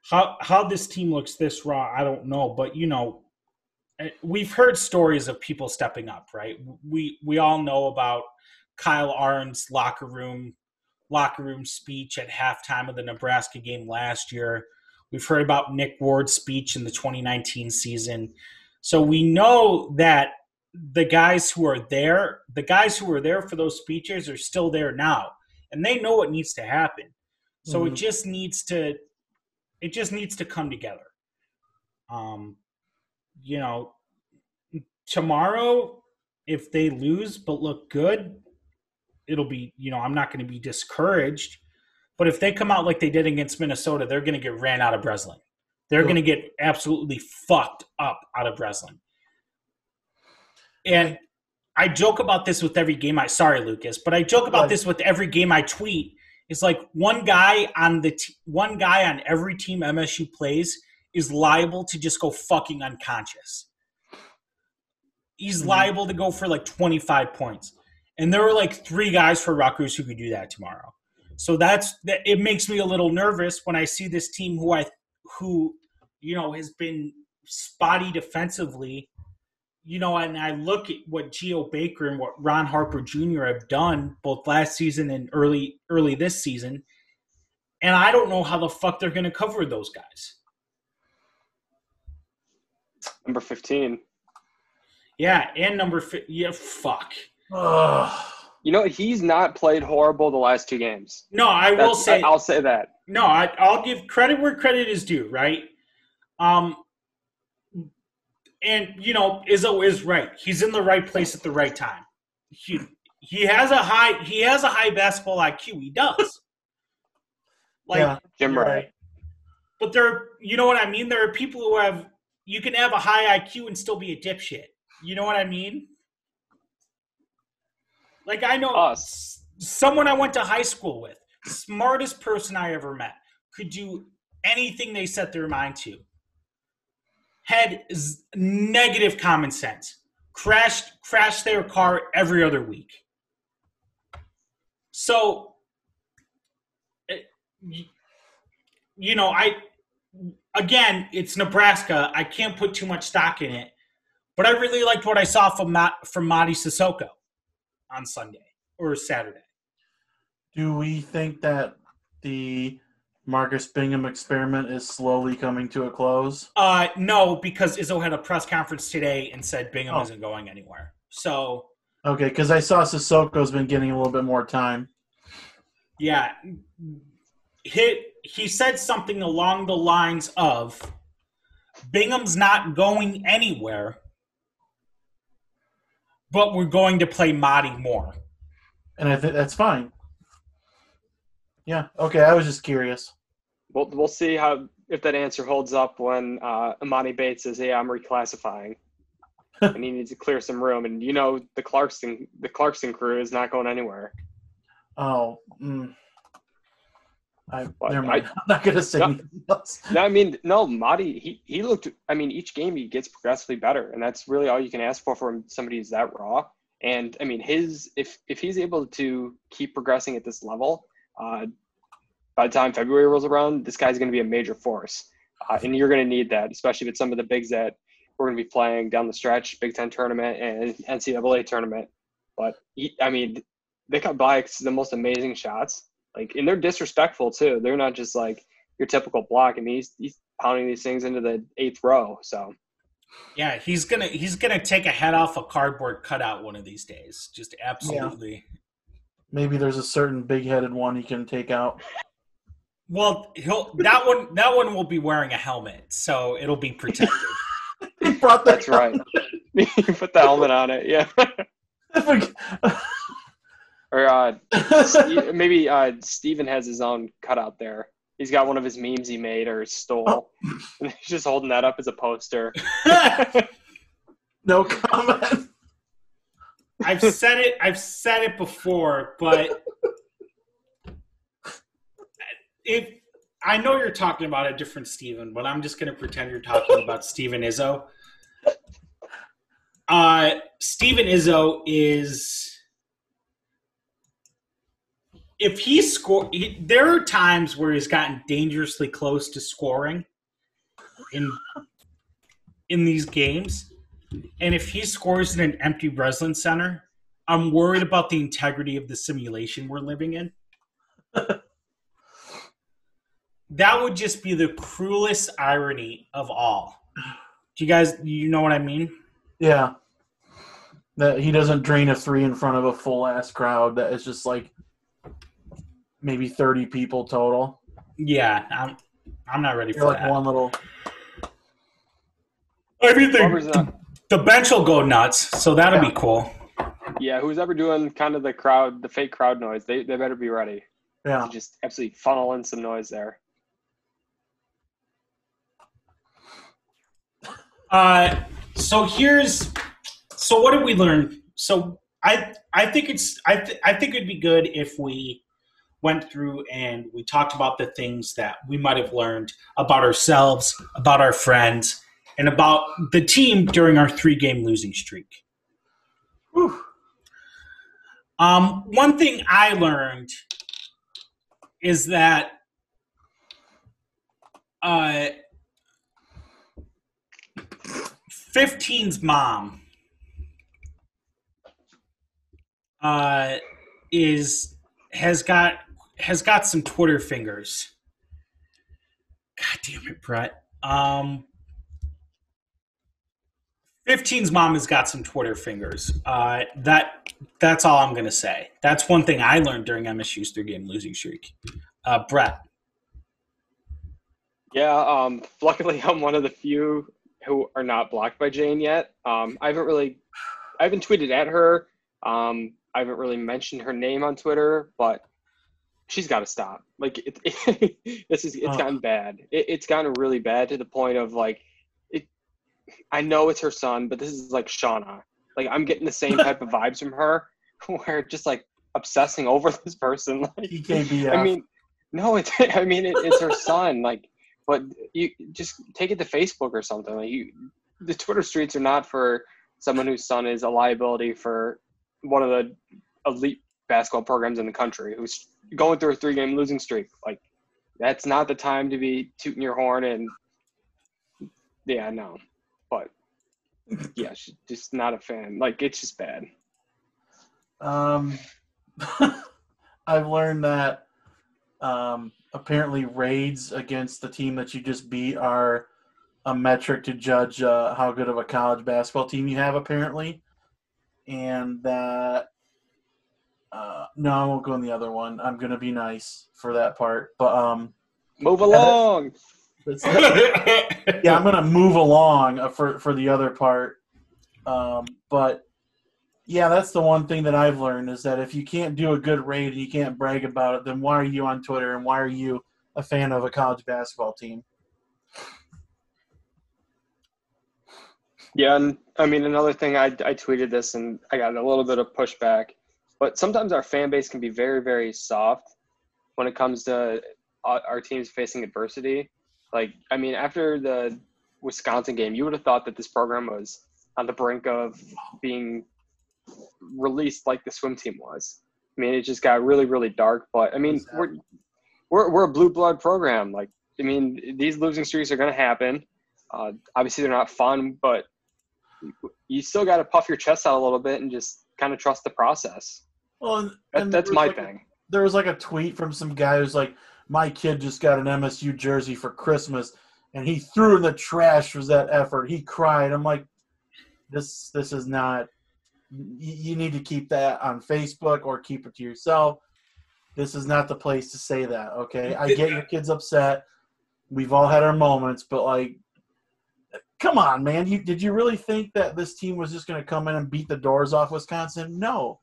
how how this team looks this raw, I don't know, but you know, eh, we've heard stories of people stepping up, right? We we all know about Kyle Ahrens' locker room locker room speech at halftime of the Nebraska game last year. We've heard about Nick Ward's speech in the 2019 season. So we know that the guys who are there, the guys who were there for those speeches are still there now. And they know what needs to happen. So it Mhm. just needs to it just needs to come together. Um you know, tomorrow if they lose but look good, it'll be, you know, I'm not going to be discouraged. But if they come out like they did against Minnesota, they're going to get ran out of Breslin. They're going to get absolutely fucked up out of Breslin. And I joke about this with every game I sorry Lucas, but I joke about this with every game I tweet. It's like one guy on the t- one guy on every team MSU plays is liable to just go fucking unconscious. He's Mhm. liable to go for like 25 points. And there were like three guys for Rutgers who could do that tomorrow. So that's that. It makes me a little nervous when I see this team who I who you know has been spotty defensively. You know, and I look at what Geo Baker and what Ron Harper Jr. have done both last season and early early this season, and I don't know how the fuck they're going to cover those guys. Number 15. Yeah, and number fi- yeah, fuck. Ugh. You know, he's not played horrible the last two games. No, I will say I'll say that. no. I, I'll give credit where credit is due. Right. Um. And you know, Izzo is right. He's in the right place at the right time. He he has a high he has a high basketball IQ. He does. [LAUGHS] Like, Yeah. Jim You're right. but there, you know what I mean. There are people who have you can have a high IQ and still be a dipshit. You know what I mean? Like I know Us. someone I went to high school with, smartest person I ever met, could do anything they set their mind to. Had negative common sense. Crashed crashed their car every other week. So you know, I again, it's Nebraska. I can't put too much stock in it, but I really liked what I saw from Matt, from Mady Sissoko on Sunday or Saturday. Do we think that the Marcus Bingham experiment is slowly coming to a close? Uh, no, because Izzo had a press conference today and said Bingham Oh. isn't going anywhere. So Okay, because I saw Sissoko's been getting a little bit more time. yeah, he he said something along the lines of Bingham's not going anywhere, but we're going to play Mady more. And I think that's fine. Yeah, okay, I was just curious. We'll, we'll see how if that answer holds up when uh, Emoni Bates says, "Hey, I'm reclassifying," [LAUGHS] and he needs to clear some room. And you know, the Clarkston the Clarkston crew is not going anywhere. Oh, mm. I, What? never mind. I- I'm not going to say No. anything else. No, I mean, no, Mady, he, he looked, I mean, each game he gets progressively better. And that's really all you can ask for from somebody who's that raw. And I mean, his, if, if he's able to keep progressing at this level, uh, by the time February rolls around, this guy's going to be a major force. Uh, and you're going to need that, especially with some of the bigs that we're going to be playing down the stretch, Big Ten tournament and NCAA tournament. But he, I mean, they cut by the most amazing shots. Like, and they're disrespectful too. They're not just like, your typical block. I mean, he's, he's pounding these things into the eighth row. So Yeah, he's gonna he's gonna take a head off a cardboard cutout one of these days. Just absolutely. Maybe there's a certain big-headed one he can take out. Well, he'll that one that one will be wearing a helmet, so it'll be protected. [LAUGHS] He brought that that's right. you put the helmet on it, yeah. [LAUGHS] or uh, maybe uh, Steven has his own cutout there. He's got one of his memes he made or stole, and [LAUGHS] he's just holding that up as a poster. no comment. I've said it. I've said it before, but if I know you're talking about a different Steven, but I'm just going to pretend you're talking about Steven Izzo. Uh, Steven Izzo is. If he score, he, there are times where he's gotten dangerously close to scoring in in these games, and if he scores in an empty Breslin Center, I'm worried about the integrity of the simulation we're living in. [LAUGHS] that would just be the cruelest irony of all. Do you guys, you know what I mean? Yeah. That he doesn't drain a three in front of a full ass crowd that is just like maybe 30 people total. Yeah, I'm. I'm not ready You're for like that. one little. Everything. The bench will go nuts, so that'll be cool. yeah, who's ever doing kind of the crowd, the fake crowd noise, they, they better be ready. Yeah. Just absolutely funnel in some noise there. Uh, so here's so what did we learn? So I I think it's I th- I think it'd be good if we went through and we talked about the things that we might have learned about ourselves, about our friends, and about the team during our three game losing streak. Um, one thing I learned is that uh 15's mom uh is has got has got some Twitter fingers. God damn it, Brett. Um 15's mom has got some Twitter fingers. Uh, that that's all I'm gonna say. That's one thing I learned during MSU's three game losing streak. Uh, Brett. Yeah, um, luckily I'm one of the few who are not blocked by Jane yet. Um, I haven't really, I haven't tweeted at her. Um, I haven't really mentioned her name on Twitter, but she's got to stop. Like it, it, [LAUGHS] this is, it's Oh. gotten bad. It, it's gotten really bad to the point of like. I know it's her son, but this is like Shauna. Like I'm getting the same type of [LAUGHS] vibes from her, where just like obsessing over [LAUGHS] this person. Like, TKBF. I mean, no, it's [LAUGHS] I mean it, it's her son. Like, but you just take it to Facebook or something. Like you, the Twitter streets are not for someone whose son is a liability for one of the elite basketball programs in the country who's going through a three-game losing streak. Like, that's not the time to be tooting your horn and yeah, no, yeah, she's just not a fan. Like, it's just bad. Um, [LAUGHS] I've learned that um, apparently raids against the team that you just beat are a metric to judge uh, how good of a college basketball team you have, apparently. And that, uh, no, I won't go in the other one. I'm going to be nice for that part. But um, Move along. That's, [LAUGHS] yeah, I'm gonna move along uh, for for the other part. Um, but yeah, that's the one thing that I've learned is that if you can't do a good raid and you can't brag about it, then why are you on Twitter and why are you a fan of a college basketball team? Yeah, and I mean another thing, I I tweeted this and I got a little bit of pushback, but sometimes our fan base can be very very soft when it comes to uh, our teams facing adversity. Like I mean, after the Wisconsin game, you would have thought that this program was on the brink of being released like the swim team was. I mean, it just got really really dark. But I mean, we're we're we're a blue blood program. Like I mean, these losing streaks are going to happen. Uh, obviously, they're not fun, but you still got to puff your chest out a little bit and just kind of trust the process. Well, and, That, and that's my like thing. there was like a tweet from some guy who's like, "My kid just got an MSU jersey for Christmas, and he threw in the trash for that effort. He cried." I'm like, "This this is not. You, need to keep that on Facebook or keep it to yourself. This is not the place to say that. Okay, I get your kid's upset. We've all had our moments, but like." Come on, man! You did you really think that this team was just going to come in and beat the doors off Wisconsin? No,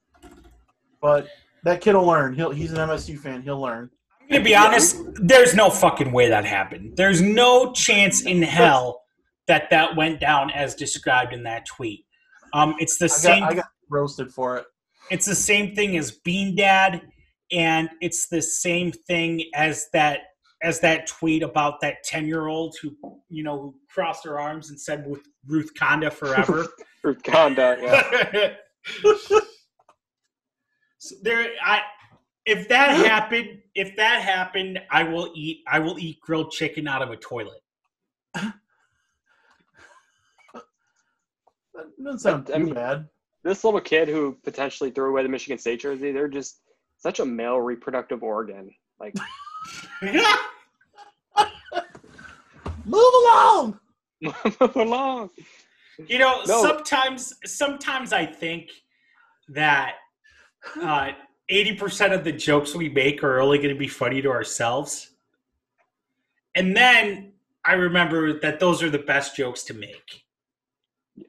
but that kid will learn. He'll he's an MSU fan. He'll learn. Gonna be honest. There's no fucking way that happened. There's no chance in hell that that went down as described in that tweet. Um, it's the I same. got, I got roasted for it. it's the same thing as Bean Dad, and it's the same thing as that as that tweet about that ten year old who you know who crossed her arms and said with Ruth Conda forever. [LAUGHS] Ruth Conda, yeah. [LAUGHS] [LAUGHS] so there, I if that happened, if that happened, I will eat. I will eat grilled chicken out of a toilet. That doesn't sound I- I too mean- bad. This little kid who potentially threw away the Michigan State jersey, they're just such a male reproductive organ. Like, [LAUGHS] [LAUGHS] Move along. move along. You know, No. sometimes sometimes I think that uh, eighty percent of the jokes we make are only going to be funny to ourselves, and then I remember that those are the best jokes to make. Yeah,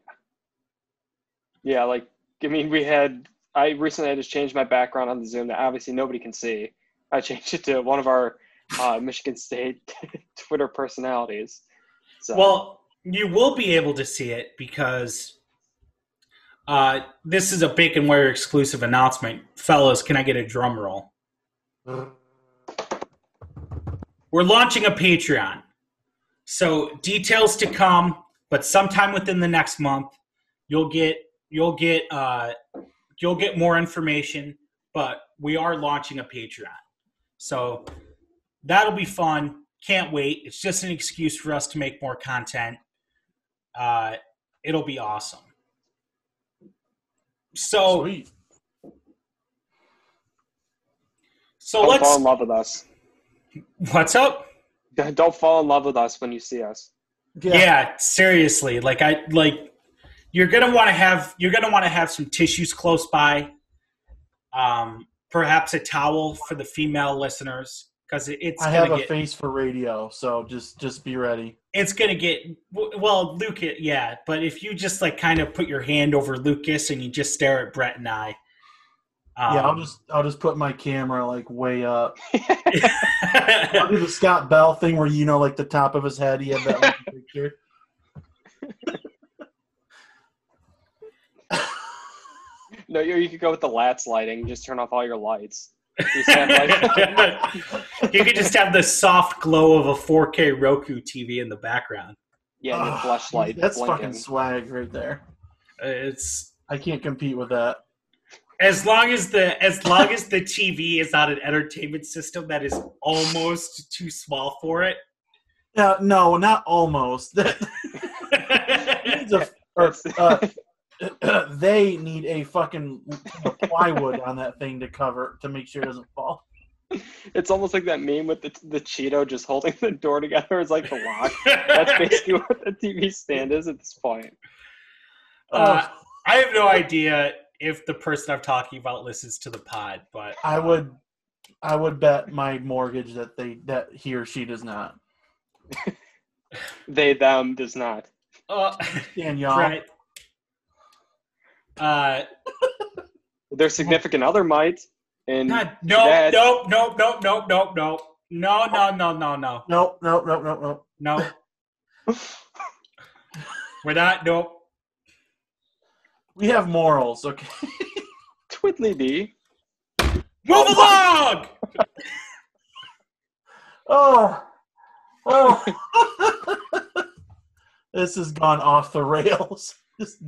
Yeah, like I mean, we had. I recently I just changed my background on the Zoom that obviously nobody can see. I changed it to one of our uh, Michigan State [LAUGHS] Twitter personalities. So, Well, you will be able to see it because uh, this is a Bacon Wire exclusive announcement, fellas. Can I get a drum roll? We're launching a Patreon. So details to come, but sometime within the next month, you'll get you'll get uh, you'll get more information. But we are launching a Patreon. So that'll be fun. Can't wait. It's just an excuse for us to make more content. Uh, it'll be awesome. So, Sweet. so Don't fall let's. in love with us. What's up? [LAUGHS] Don't fall in love with us when you see us. Yeah. seriously. Like I like you're gonna want to have you're gonna want to have some tissues close by. Um, perhaps a towel for the female listeners because it's I have a get face for radio, so just just be ready. It's gonna get well, Lucas. Yeah, but if you just like kind of put your hand over Lucas and you just stare at Brett and I. Um, yeah, I'll just I'll just put my camera like way up. [LAUGHS] [LAUGHS] I'll do the Scott Bell thing where you know like the top of his head he had that one [LAUGHS] picture. No, you, you could go with the lats lighting. Just turn off all your lights. Just like, [LAUGHS] you could just have the soft glow of a 4K Roku TV in the background. yeah, and your Ah, flashlight. That's blinking. fucking swag right there. It's I can't compete with that. as long as the as long as the TV is not an entertainment system that is almost too small for it. Yeah, no, not almost. [LAUGHS] [LAUGHS] That needs a, or, uh, [CLEARS THROAT] they need a fucking plywood on that thing to cover to make sure it doesn't fall. It's almost like that meme with the, the Cheeto just holding the door together. It's like the lock. [LAUGHS] That's basically what the TV stand is at this point. Uh, I have no idea if the person I'm talking about listens to the pod, but I would, I would bet my mortgage that they that he or she does not. [LAUGHS] They, them does not. uh, Danielle, right. Uh, Their significant other might. And God, no, that- no, no, no, no, no, no, no, no, no, no, no, nope, nope, nope, nope, nope. no. We're not. Nope. We have morals, okay? Twiddly D. Move along. Oh, oh. [LAUGHS] this has gone off the rails. [LAUGHS] This-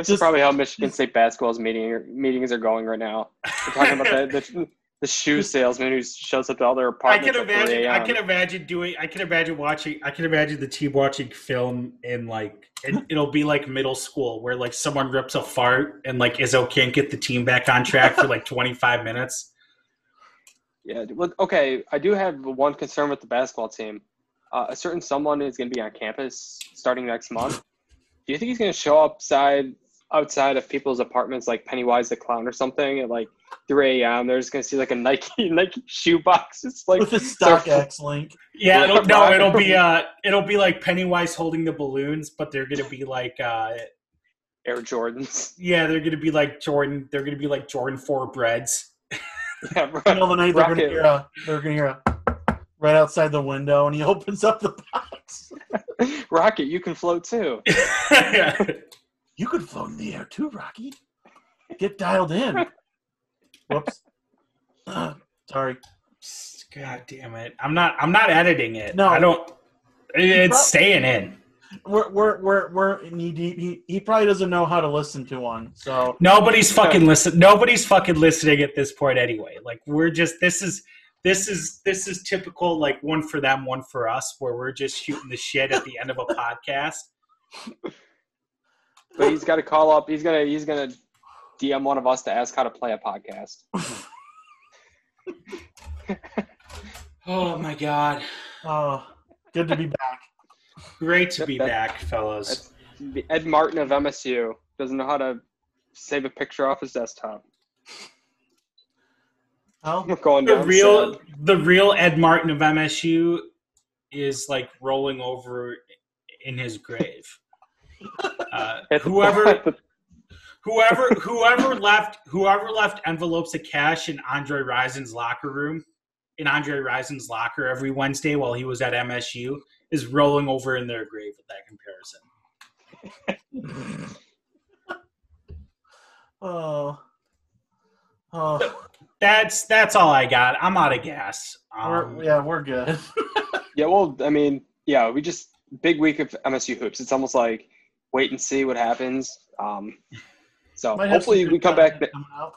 This Just- is probably how Michigan State basketball's meeting meetings are going right now. We're talking about the, the, the shoe [LAUGHS] salesman who shows up to all their apartments. I can at 3 imagine. I can imagine doing. I can imagine watching. I can imagine the team watching film in like. It, it'll be like middle school where like someone rips a fart and like Izzo can't get the team back on track for like [LAUGHS] 25 minutes. Yeah. Well, okay. I do have one concern with the basketball team. Uh, a certain someone is going to be on campus starting next month. Do you think he's going to show up outside outside of people's apartments like Pennywise the clown or something at like 3 a.m. They're just going to see like a Nike [LAUGHS] Nike shoe box. It's like with a StockX link. Yeah, it'll, no, it'll be uh, it'll be like Pennywise holding the balloons, but they're gonna be like, uh, Air Jordans. [LAUGHS] yeah, they're gonna be like Jordan. They're gonna be like Jordan Four Breds. [LAUGHS] Yeah, bro. Middle of the night, they're gonna hear a, they're gonna hear a right outside the window, and he opens up the box. Rocket, you can float too. You could float in the air too, Rocky. Get dialed in. [LAUGHS] Whoops. Uh, sorry. God damn it! I'm not. I'm not editing it. No. I don't. It's prob- staying in. We're we're we're we're knee deep. He he probably doesn't know how to listen to one. So Nobody's fucking listen. Nobody's fucking listening at this point anyway. Like we're just. This is. This is this is typical like one for them, one for us, where we're just shooting the shit at the end of a [LAUGHS] podcast. But he's got to call up. He's gonna he's gonna DM one of us to ask how to play a podcast. [LAUGHS] Oh my god! Oh, good to be back. Great to be That- back, fellas. Ed Martin of MSU doesn't know how to save a picture off his desktop. Well, We're [LAUGHS] going the down. real sad. the real Ed Martin of MSU is like rolling over in his grave. Uh, whoever whoever whoever left whoever left envelopes of cash in Andre Rison's locker room in Andre Rison's locker every Wednesday while he was at MSU is rolling over in their grave with that comparison. [LAUGHS] oh, oh, That's that's all I got. I'm out of gas. we're, Um, yeah, we're good. [LAUGHS] yeah, well, I mean, yeah, we just big week of MSU hoops. It's almost like wait and see what happens. Um, so Might hopefully we come back. content coming out.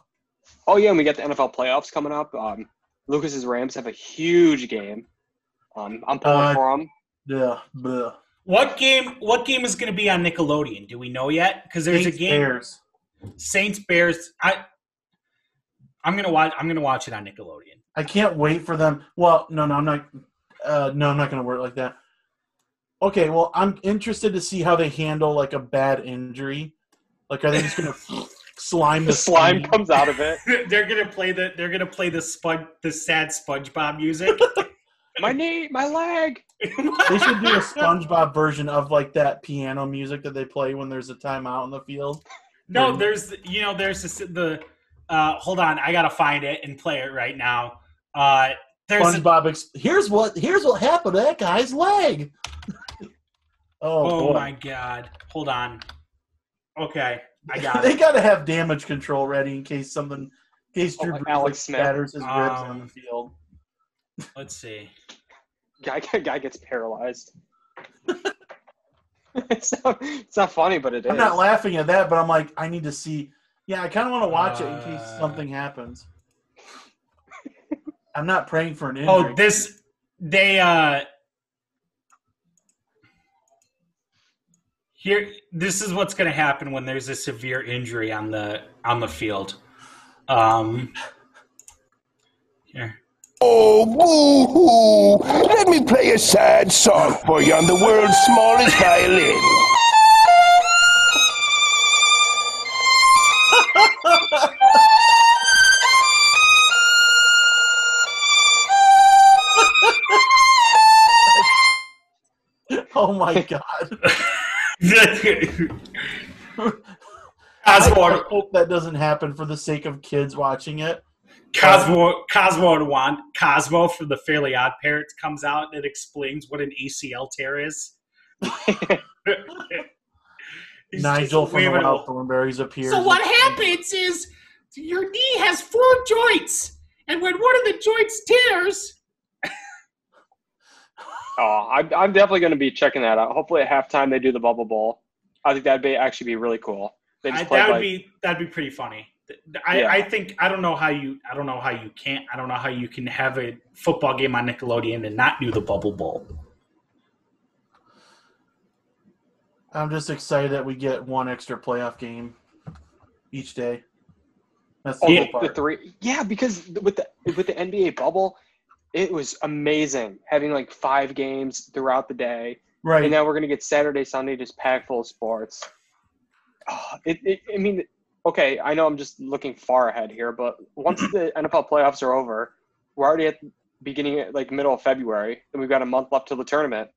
Oh yeah, and we got the NFL playoffs coming up. Um, Lucas's Rams have a huge game. Um, I'm pulling Uh, for them. Yeah. bleh. What game? What game is going to be on Nickelodeon? Do we know yet? Because there's Saints, a game Bears. Saints Bears. I I'm gonna watch. I'm gonna watch it on Nickelodeon. I can't wait for them. Well, no, no, I'm not. Uh, no, I'm not going to word it like that. Okay, well, I'm interested to see how they handle like a bad injury. Like, are they just going [LAUGHS] to slime the, The slime skin? comes out of it. [LAUGHS] they're gonna play the. They're gonna play the spud. The sad SpongeBob music. [LAUGHS] My knee, my leg. They should do a SpongeBob version of like that piano music that they play when there's a timeout in the field. No, there's you know there's this, the. Uh, hold on, I gotta find it and play it right now. Uh, there's a, SpongeBob. Ex- here's what. Here's what happened to that guy's leg. Oh, oh my god, hold on. Okay, I [LAUGHS] got they got to have damage control ready in case something, in case Oh, Drew like Brees Alex like, Smith. spatters his ribs on Um, the field. Let's see. Guy, [LAUGHS] guy gets paralyzed. [LAUGHS] it's, not, it's not funny, but it is. I'm not laughing at that, but I'm like, I need to see. Yeah, I kind of want to watch it in case Uh, something happens. I'm not praying for an injury. Oh, this they uh here this is what's going to happen when there's a severe injury on the on the field. Um here. Oh, boo-hoo! Let me play a sad song for you on the world's smallest violin. [LAUGHS] oh my god! [LAUGHS] [LAUGHS] I Cosmo, hope that doesn't happen for the sake of kids watching it. Cosmo, Cosmo, and Juan, Cosmo from the Fairly Odd Parents comes out and it explains what an ACL tear is. [LAUGHS] [LAUGHS] Nigel from the waving Wild a- Thornberries appears. So what happens is your knee has four joints, and when one of the joints tears, Oh, I'm, I'm definitely going to be checking that out. Hopefully, at halftime they do the bubble bowl. I think that'd be actually be really cool. They I, just played that would like be that'd be pretty funny. I, Yeah. I think I don't know how you I don't know how you can't I don't know how you can have a football game on Nickelodeon and not do the Bubble Bowl. I'm just excited that we get one extra playoff game each day. That's the oh, cool the, part. the three. Yeah, because with the with the NBA bubble, it was amazing having like five games throughout the day, right. and now we're gonna get Saturday, Sunday just packed full of sports. Oh, it, it, I mean, okay, I know I'm just looking far ahead here, but once the [CLEARS THROAT] NFL playoffs are over, we're already at the beginning, like middle of February, and we've got a month left till the tournament,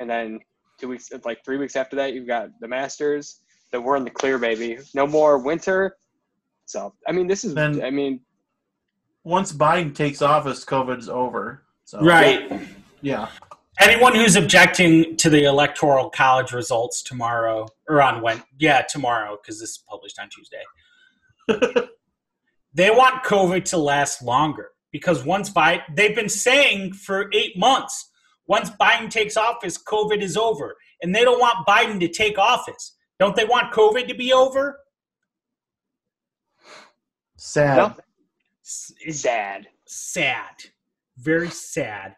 and then two weeks, like three weeks after that, you've got the Masters. That we're in the clear, baby. No more winter. So, I mean, this is. Then- I mean, Once Biden takes office, COVID's over. So Right. Yeah. Anyone who's objecting to the electoral college results tomorrow or on when yeah tomorrow because this is published on Tuesday, [LAUGHS] they want COVID to last longer because once Biden they've been saying for eight months once Biden takes office, COVID is over, and they don't want Biden to take office. Don't they want COVID to be over? Sad. no, S- It's sad. sad, very sad.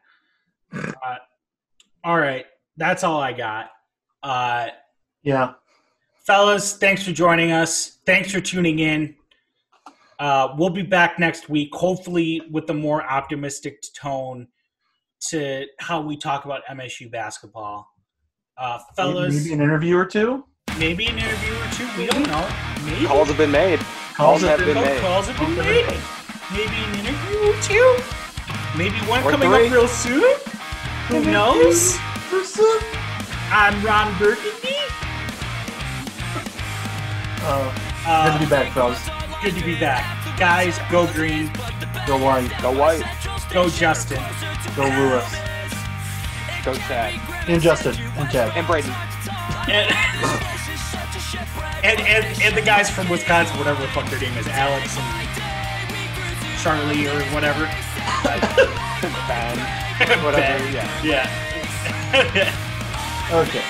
Uh, all right, that's all I got. Uh, Yeah. fellas, thanks for joining us. Thanks for tuning in. Uh, we'll be back next week, hopefully with a more optimistic tone to how we talk about MSU basketball. Uh, fellas, Maybe an interview or two. maybe an interview or two. We don't know. Maybe Calls have been made. Calls Calls have have been Phone made. calls have been Calls have been made. Maybe an interview or two. Maybe one Or coming three. up real soon. Who knows? Person. I'm Ron Burgundy. Uh, Uh, good to be back, fellas. good to be back. Guys, go green. Go white. Go white. Go Justin. Go Lewis. Go Chad. And Justin. And Ted. And Brady. And, [LAUGHS] and, and, and the guys from Wisconsin, whatever the fuck their name is, Alex and Charlie or whatever. [LAUGHS] Ben. Whatever. Ben. Yeah. Yeah. [LAUGHS] Okay.